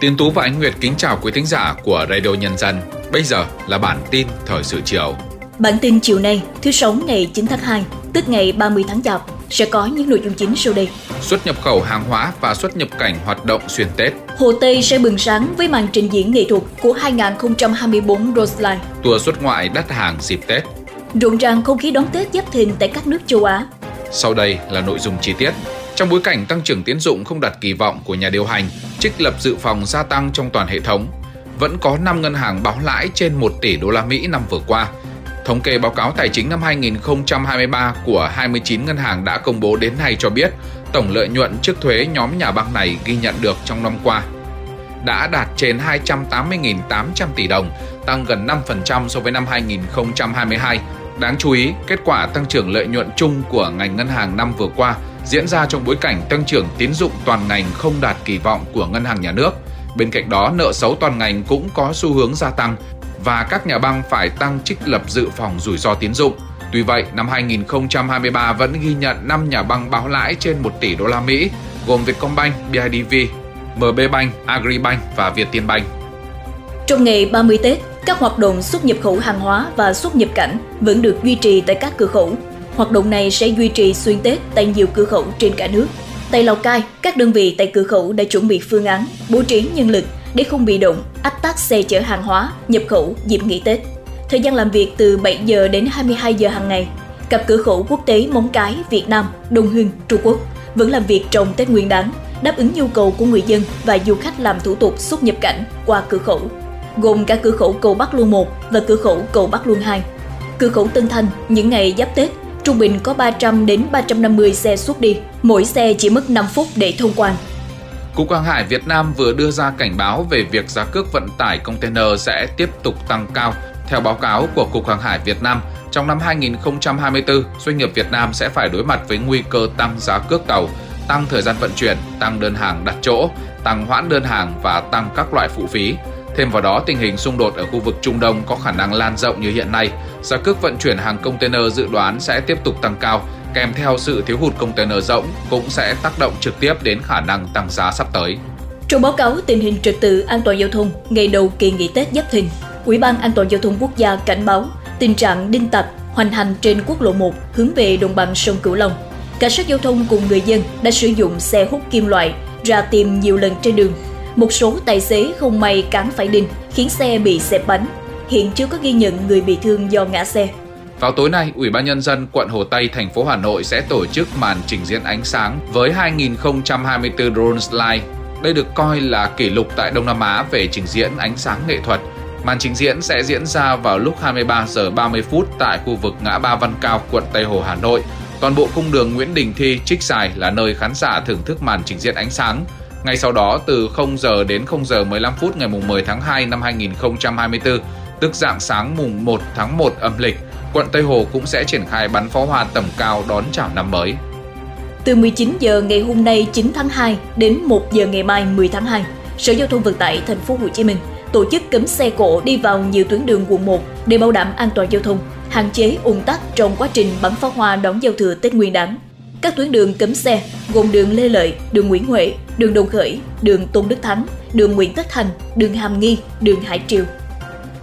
Tiến Tú và Ánh Nguyệt kính chào quý thính giả của Radio Nhân dân. Bây giờ là bản tin thời sự chiều. Bản tin chiều nay, thứ sáu ngày 9 tháng 2, tức ngày 30 tháng Chạp, sẽ có những nội dung chính sau đây. Xuất nhập khẩu hàng hóa và xuất nhập cảnh hoạt động xuyên Tết. Hồ Tây sẽ bừng sáng với màn trình diễn nghệ thuật của 2024 Roseline. Tour xuất ngoại đắt hàng dịp Tết. Rộn ràng không khí đón Tết Giáp Thìn tại các nước châu Á. Sau đây là nội dung chi tiết. Trong bối cảnh tăng trưởng tiến dụng không đạt kỳ vọng của nhà điều hành, trích lập dự phòng gia tăng trong toàn hệ thống, vẫn có 5 ngân hàng báo lãi trên 1 tỷ đô la Mỹ năm vừa qua. Thống kê báo cáo tài chính năm 2023 của 29 ngân hàng đã công bố đến nay cho biết, tổng lợi nhuận trước thuế nhóm nhà băng này ghi nhận được trong năm qua đã đạt trên 280.800 tỷ đồng, tăng gần 5% so với năm 2022. Đáng chú ý, kết quả tăng trưởng lợi nhuận chung của ngành ngân hàng năm vừa qua diễn ra trong bối cảnh tăng trưởng tín dụng toàn ngành không đạt kỳ vọng của ngân hàng nhà nước. Bên cạnh đó, nợ xấu toàn ngành cũng có xu hướng gia tăng và các nhà băng phải tăng trích lập dự phòng rủi ro tín dụng. Tuy vậy, năm 2023 vẫn ghi nhận 5 nhà băng báo lãi trên 1 tỷ đô la Mỹ, gồm Vietcombank, BIDV, MB Bank, Agribank và Vietinbank. Trong ngày 30 Tết, các hoạt động xuất nhập khẩu hàng hóa và xuất nhập cảnh vẫn được duy trì tại các cửa khẩu. Hoạt động này sẽ duy trì xuyên Tết tại nhiều cửa khẩu trên cả nước. Tại Lào Cai, các đơn vị tại cửa khẩu đã chuẩn bị phương án, bố trí nhân lực để không bị động, ách tắc xe chở hàng hóa, nhập khẩu dịp nghỉ Tết. Thời gian làm việc từ 7 giờ đến 22 giờ hàng ngày. Cặp cửa khẩu quốc tế Móng Cái, Việt Nam, Đông Hưng, Trung Quốc vẫn làm việc trong Tết Nguyên đán, đáp ứng nhu cầu của người dân và du khách làm thủ tục xuất nhập cảnh qua cửa khẩu, gồm cả cửa khẩu cầu Bắc Luân 1 và cửa khẩu cầu Bắc Luân 2. Cửa khẩu Tân Thanh những ngày giáp Tết trung bình có 300 đến 350 xe xuất đi, mỗi xe chỉ mất 5 phút để thông quan. Cục Hàng hải Việt Nam vừa đưa ra cảnh báo về việc giá cước vận tải container sẽ tiếp tục tăng cao. Theo báo cáo của Cục Hàng hải Việt Nam, trong năm 2024, doanh nghiệp Việt Nam sẽ phải đối mặt với nguy cơ tăng giá cước tàu, tăng thời gian vận chuyển, tăng đơn hàng đặt chỗ, tăng hoãn đơn hàng và tăng các loại phụ phí. Thêm vào đó, tình hình xung đột ở khu vực Trung Đông có khả năng lan rộng như hiện nay. Giá cước vận chuyển hàng container dự đoán sẽ tiếp tục tăng cao, kèm theo sự thiếu hụt container rỗng cũng sẽ tác động trực tiếp đến khả năng tăng giá sắp tới. Trong báo cáo tình hình trật tự an toàn giao thông ngày đầu kỳ nghỉ Tết Giáp Thìn, Ủy ban An toàn giao thông quốc gia cảnh báo tình trạng đinh tặc hoành hành trên quốc lộ 1 hướng về đồng bằng sông Cửu Long. Cảnh sát giao thông cùng người dân đã sử dụng xe hút kim loại ra tìm nhiều lần trên đường. Một số tài xế không may cán phải đinh khiến xe bị xẹp bánh. Hiện chưa có ghi nhận người bị thương do ngã xe. Vào tối nay, Ủy ban nhân dân quận Hồ Tây thành phố Hà Nội sẽ tổ chức màn trình diễn ánh sáng với 2024 Drone Slide. Đây được coi là kỷ lục tại Đông Nam Á về trình diễn ánh sáng nghệ thuật. Màn trình diễn sẽ diễn ra vào lúc 23 giờ 30 phút tại khu vực ngã ba Văn Cao, quận Tây Hồ, Hà Nội. Toàn bộ cung đường Nguyễn Đình Thi, Trích Sài là nơi khán giả thưởng thức màn trình diễn ánh sáng. Ngay sau đó, từ 0 giờ đến 0 giờ 15 phút ngày 10 tháng 2 năm 2024, tức dạng sáng mùng 1 tháng 1 âm lịch, quận Tây Hồ cũng sẽ triển khai bắn pháo hoa tầm cao đón chào năm mới. Từ 19 giờ ngày hôm nay 9 tháng 2 đến 1 giờ ngày mai 10 tháng 2, Sở Giao thông Vận tải Thành phố Hồ Chí Minh tổ chức cấm xe cộ đi vào nhiều tuyến đường quận 1 để bảo đảm an toàn giao thông, hạn chế ùn tắc trong quá trình bắn pháo hoa đón giao thừa Tết Nguyên đán. Các tuyến đường cấm xe gồm đường Lê Lợi, đường Nguyễn Huệ, đường Đồng Khởi, đường Tôn Đức Thắng, đường Nguyễn Tất Thành, đường Hàm Nghi, đường Hải Triều.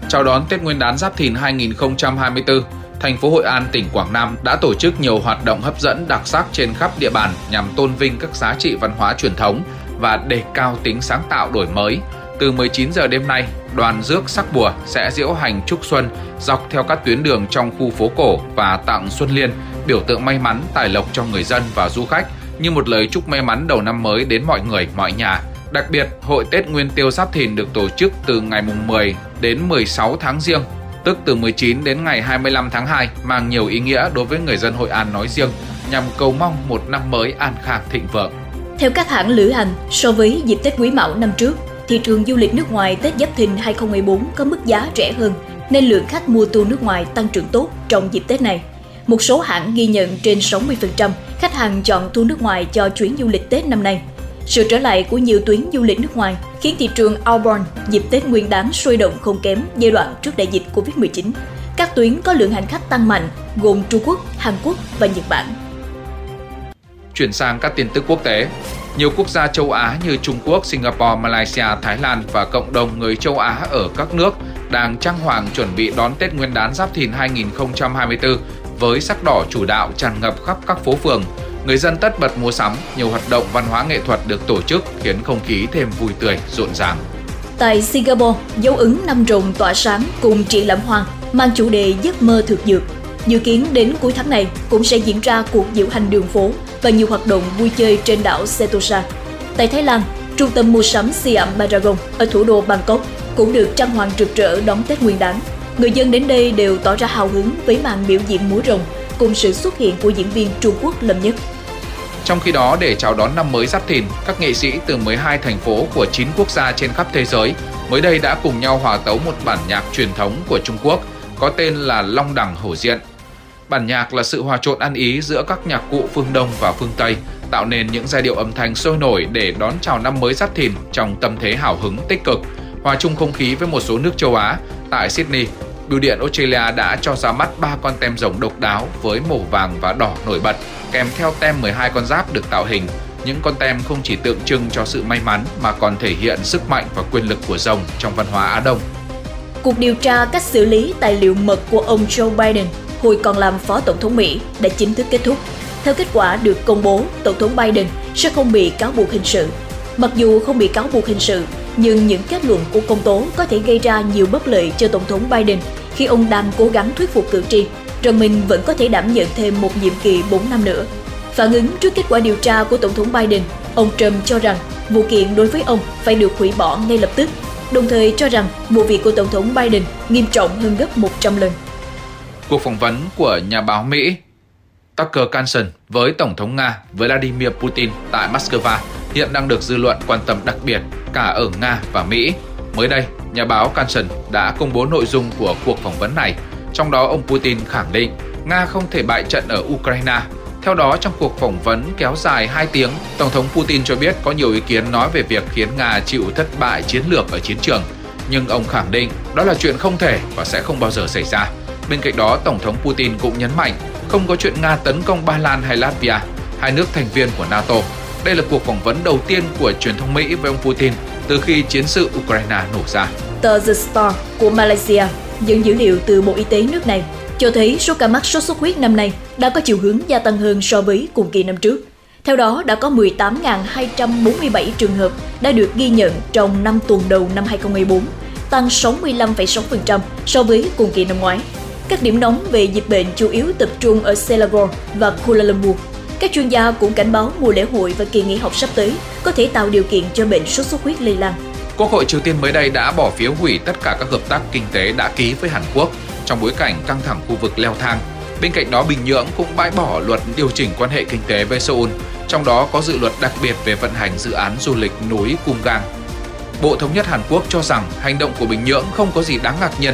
Chào đón Tết Nguyên đán Giáp Thìn 2024, thành phố Hội An, tỉnh Quảng Nam đã tổ chức nhiều hoạt động hấp dẫn đặc sắc trên khắp địa bàn nhằm tôn vinh các giá trị văn hóa truyền thống và đề cao tính sáng tạo đổi mới. Từ 19 giờ đêm nay, đoàn rước sắc bùa sẽ diễu hành chúc xuân dọc theo các tuyến đường trong khu phố cổ và tặng xuân liên, biểu tượng may mắn tài lộc cho người dân và du khách như một lời chúc may mắn đầu năm mới đến mọi người, mọi nhà. Đặc biệt, hội Tết Nguyên Tiêu Giáp Thìn được tổ chức từ ngày mùng 10 đến 16 tháng riêng, tức từ 19 đến ngày 25 tháng 2, mang nhiều ý nghĩa đối với người dân Hội An nói riêng, nhằm cầu mong một năm mới an khang thịnh vượng. Theo các hãng lữ hành, so với dịp Tết Quý Mão năm trước, thị trường du lịch nước ngoài Tết Giáp Thìn 2014 có mức giá rẻ hơn, nên lượng khách mua tour nước ngoài tăng trưởng tốt trong dịp Tết này. Một số hãng ghi nhận trên 60% khách hàng chọn tour nước ngoài cho chuyến du lịch Tết năm nay. Sự trở lại của nhiều tuyến du lịch nước ngoài khiến thị trường outbound dịp Tết Nguyên đán sôi động không kém giai đoạn trước đại dịch Covid-19. Các tuyến có lượng hành khách tăng mạnh gồm Trung Quốc, Hàn Quốc và Nhật Bản. Chuyển sang các tin tức quốc tế. Nhiều quốc gia châu Á như Trung Quốc, Singapore, Malaysia, Thái Lan và cộng đồng người châu Á ở các nước đang trang hoàng chuẩn bị đón Tết Nguyên đán Giáp Thìn 2024 với sắc đỏ chủ đạo tràn ngập khắp các phố phường. Người dân tất bật mua sắm, nhiều hoạt động văn hóa nghệ thuật được tổ chức khiến không khí thêm vui tươi, rộn ràng. Tại Singapore, dấu ứng năm rồng tỏa sáng cùng triển lãm hoa mang chủ đề giấc mơ thực dược. Dự kiến đến cuối tháng này cũng sẽ diễn ra cuộc diễu hành đường phố và nhiều hoạt động vui chơi trên đảo Sentosa. Tại Thái Lan, trung tâm mua sắm Siam Paragon ở thủ đô Bangkok cũng được trang hoàng rực rỡ đón Tết Nguyên đán. Người dân đến đây đều tỏ ra hào hứng với màn biểu diễn múa rồng cùng sự xuất hiện của diễn viên Trung Quốc Lâm Nhất. Trong khi đó, để chào đón năm mới Giáp Thìn, các nghệ sĩ từ 12 thành phố của 9 quốc gia trên khắp thế giới mới đây đã cùng nhau hòa tấu một bản nhạc truyền thống của Trung Quốc có tên là Long Đằng Hổ Diện. Bản nhạc là sự hòa trộn ăn ý giữa các nhạc cụ phương Đông và phương Tây, tạo nên những giai điệu âm thanh sôi nổi để đón chào năm mới Giáp Thìn trong tâm thế hào hứng tích cực. Hòa chung không khí với một số nước châu Á, tại Sydney, Bưu điện Australia đã cho ra mắt ba con tem rồng độc đáo với màu vàng và đỏ nổi bật, kèm theo tem 12 con giáp được tạo hình. Những con tem không chỉ tượng trưng cho sự may mắn mà còn thể hiện sức mạnh và quyền lực của rồng trong văn hóa Á Đông. Cuộc điều tra cách xử lý tài liệu mật của ông Joe Biden hồi còn làm phó tổng thống Mỹ đã chính thức kết thúc. Theo kết quả được công bố, tổng thống Biden sẽ không bị cáo buộc hình sự. Mặc dù không bị cáo buộc hình sự, nhưng những kết luận của công tố có thể gây ra nhiều bất lợi cho tổng thống Biden khi ông đang cố gắng thuyết phục cử tri rằng mình vẫn có thể đảm nhận thêm một nhiệm kỳ 4 năm nữa. Phản ứng trước kết quả điều tra của Tổng thống Biden, ông Trump cho rằng vụ kiện đối với ông phải được hủy bỏ ngay lập tức, đồng thời cho rằng vụ việc của Tổng thống Biden nghiêm trọng hơn gấp 100 lần. Cuộc phỏng vấn của nhà báo Mỹ Tucker Carlson với Tổng thống Nga Vladimir Putin tại Moscow hiện đang được dư luận quan tâm đặc biệt cả ở Nga và Mỹ. Mới đây, nhà báo Carlson đã công bố nội dung của cuộc phỏng vấn này, trong đó ông Putin khẳng định Nga không thể bại trận ở Ukraine. Theo đó, trong cuộc phỏng vấn kéo dài 2 tiếng, Tổng thống Putin cho biết có nhiều ý kiến nói về việc khiến Nga chịu thất bại chiến lược ở chiến trường, nhưng ông khẳng định đó là chuyện không thể và sẽ không bao giờ xảy ra. Bên cạnh đó, Tổng thống Putin cũng nhấn mạnh không có chuyện Nga tấn công Ba Lan hay Latvia, hai nước thành viên của NATO. Đây là cuộc phỏng vấn đầu tiên của truyền thông Mỹ với ông Putin từ khi chiến sự Ukraine nổ ra. Tờ The Star của Malaysia dẫn dữ liệu từ Bộ Y tế nước này cho thấy số ca mắc sốt xuất huyết năm nay đã có chiều hướng gia tăng hơn so với cùng kỳ năm trước. Theo đó, đã có 18.247 trường hợp đã được ghi nhận trong 5 tuần đầu năm 2014, tăng 65,6% so với cùng kỳ năm ngoái. Các điểm nóng về dịch bệnh chủ yếu tập trung ở Selangor và Kuala Lumpur. Các chuyên gia cũng cảnh báo mùa lễ hội và kỳ nghỉ học sắp tới có thể tạo điều kiện cho bệnh sốt xuất huyết lây lan. Quốc hội Triều Tiên mới đây đã bỏ phiếu hủy tất cả các hợp tác kinh tế đã ký với Hàn Quốc trong bối cảnh căng thẳng khu vực leo thang. Bên cạnh đó, Bình Nhưỡng cũng bãi bỏ luật điều chỉnh quan hệ kinh tế với Seoul, trong đó có dự luật đặc biệt về vận hành dự án du lịch núi Kumgang. Bộ Thống nhất Hàn Quốc cho rằng hành động của Bình Nhưỡng không có gì đáng ngạc nhiên,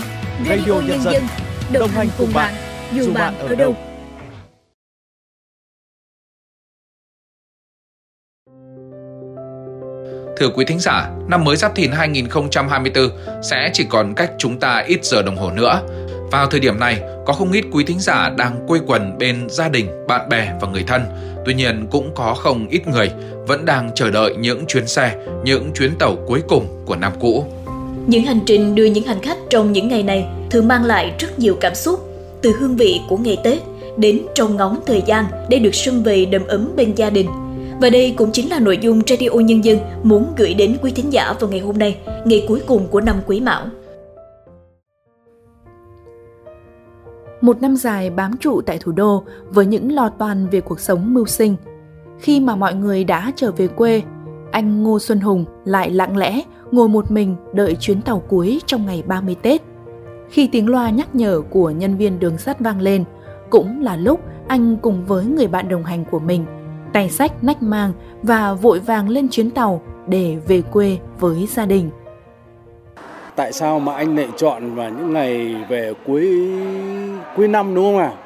Radio, Nhân dân đồng hành cùng bạn dù bạn ở đâu. Thưa quý thính giả, năm mới Giáp Thìn 2024 sẽ chỉ còn cách chúng ta ít giờ đồng hồ nữa. Vào thời điểm này, có không ít quý thính giả đang quây quần bên gia đình, bạn bè và người thân. Tuy nhiên cũng có không ít người vẫn đang chờ đợi những chuyến xe, những chuyến tàu cuối cùng của năm cũ. Những hành trình đưa những hành khách trong những ngày này thường mang lại rất nhiều cảm xúc, từ hương vị của ngày Tết đến trông ngóng thời gian để được xuân về đầm ấm bên gia đình. Và đây cũng chính là nội dung Radio Nhân dân muốn gửi đến quý thính giả vào ngày hôm nay, ngày cuối cùng của năm Quý Mão. Một năm dài bám trụ tại thủ đô với những lo toan về cuộc sống mưu sinh. Khi mà mọi người đã trở về quê, anh Ngô Xuân Hùng lại lặng lẽ ngồi một mình đợi chuyến tàu cuối trong ngày 30 Tết. Khi tiếng loa nhắc nhở của nhân viên đường sắt vang lên, cũng là lúc anh cùng với người bạn đồng hành của mình tay sách nách mang và vội vàng lên chuyến tàu để về quê với gia đình. Tại sao mà anh lại chọn vào những ngày về cuối cuối năm đúng không ạ? À?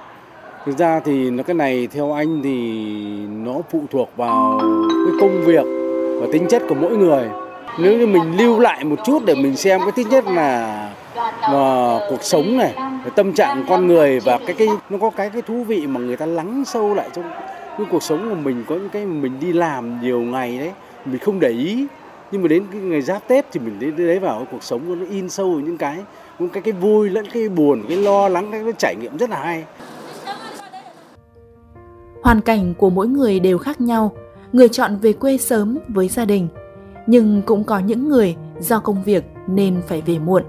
Thực ra thì nó cái này theo anh thì nó phụ thuộc vào cái công việc và tính chất của mỗi người. Nếu như mình lưu lại một chút để mình xem cái tính chất là mà cuộc sống này, tâm trạng con người và cái cái nó có cái cái thú vị mà người ta lắng sâu lại trong cái cuộc sống của mình có những cái mình đi làm nhiều ngày đấy mình không để ý. Nhưng mà đến cái ngày giáp tết thì mình lấy vào cái cuộc sống nó in sâu những cái những cái cái vui lẫn cái buồn cái lo lắng cái, cái trải nghiệm rất là hay. Hoàn cảnh của mỗi người đều khác nhau người chọn về quê sớm với gia đình. Nhưng cũng có những người do công việc nên phải về muộn.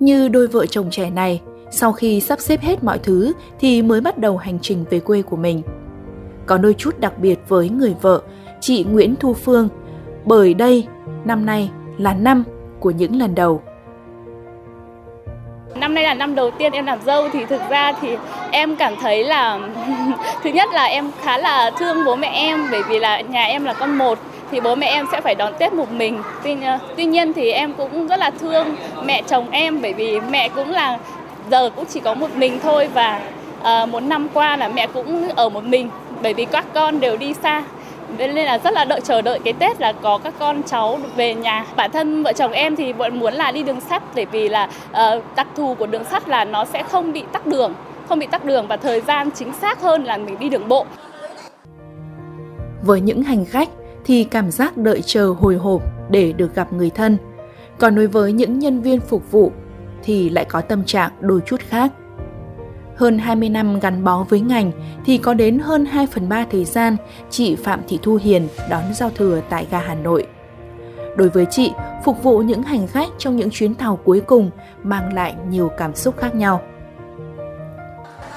Như đôi vợ chồng trẻ này, sau khi sắp xếp hết mọi thứ thì mới bắt đầu hành trình về quê của mình. Có đôi chút đặc biệt với người vợ, chị Nguyễn Thu Phương, bởi đây năm nay là năm của những lần đầu. Năm nay là năm đầu tiên em làm dâu thì thực ra thì em cảm thấy là thứ nhất là em khá là thương bố mẹ em bởi vì là nhà em là con một thì bố mẹ em sẽ phải đón Tết một mình. Tuy, tuy nhiên thì em cũng rất là thương mẹ chồng em bởi vì mẹ cũng là giờ cũng chỉ có một mình thôi và uh, một năm qua là mẹ cũng ở một mình bởi vì các con đều đi xa nên là rất là đợi chờ đợi cái Tết là có các con cháu về nhà. Bản thân vợ chồng em thì vẫn muốn là đi đường sắt để vì là uh, đặc thù của đường sắt là nó sẽ không bị tắc đường, không bị tắc đường và thời gian chính xác hơn là mình đi đường bộ. Với những hành khách thì cảm giác đợi chờ hồi hộp để được gặp người thân. Còn đối với những nhân viên phục vụ thì lại có tâm trạng đôi chút khác. Hơn 20 năm gắn bó với ngành thì có đến hơn 2 phần 3 thời gian chị Phạm Thị Thu Hiền đón giao thừa tại ga Hà Nội. Đối với chị, phục vụ những hành khách trong những chuyến tàu cuối cùng mang lại nhiều cảm xúc khác nhau.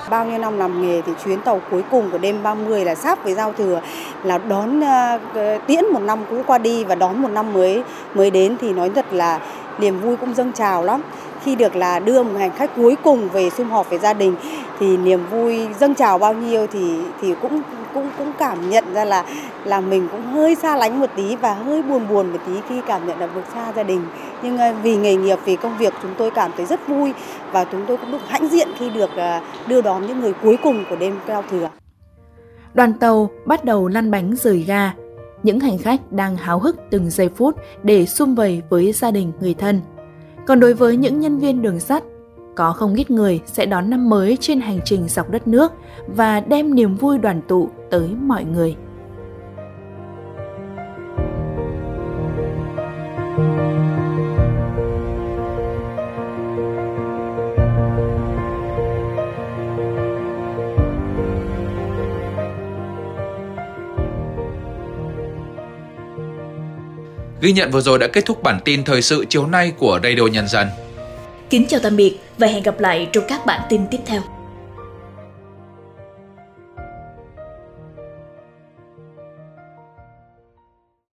Bao nhiêu năm làm nghề thì chuyến tàu cuối cùng của đêm 30 là sắp với giao thừa là đón uh, tiễn một năm cũ qua đi và đón một năm mới mới đến thì nói thật là niềm vui cũng dâng trào lắm khi được là đưa một hành khách cuối cùng về sum họp với gia đình thì niềm vui dâng trào bao nhiêu thì thì cũng cũng cũng cảm nhận ra là là mình cũng hơi xa lánh một tí và hơi buồn buồn một tí khi cảm nhận là vượt xa gia đình. Nhưng ờ, vì nghề nghiệp, vì công việc chúng tôi cảm thấy rất vui và chúng tôi cũng được hãnh diện khi được ờ, đưa đón những người cuối cùng của đêm giao thừa. Đoàn tàu bắt đầu lăn bánh rời ga. Những hành khách đang háo hức từng giây phút để sum vầy với gia đình người thân còn đối với những nhân viên đường sắt, có không ít người sẽ đón năm mới trên hành trình dọc đất nước và đem niềm vui đoàn tụ tới mọi người. Ghi nhận vừa rồi đã kết thúc bản tin thời sự chiều nay của Radio Nhân dân. Kính chào tạm biệt và hẹn gặp lại trong các bản tin tiếp theo.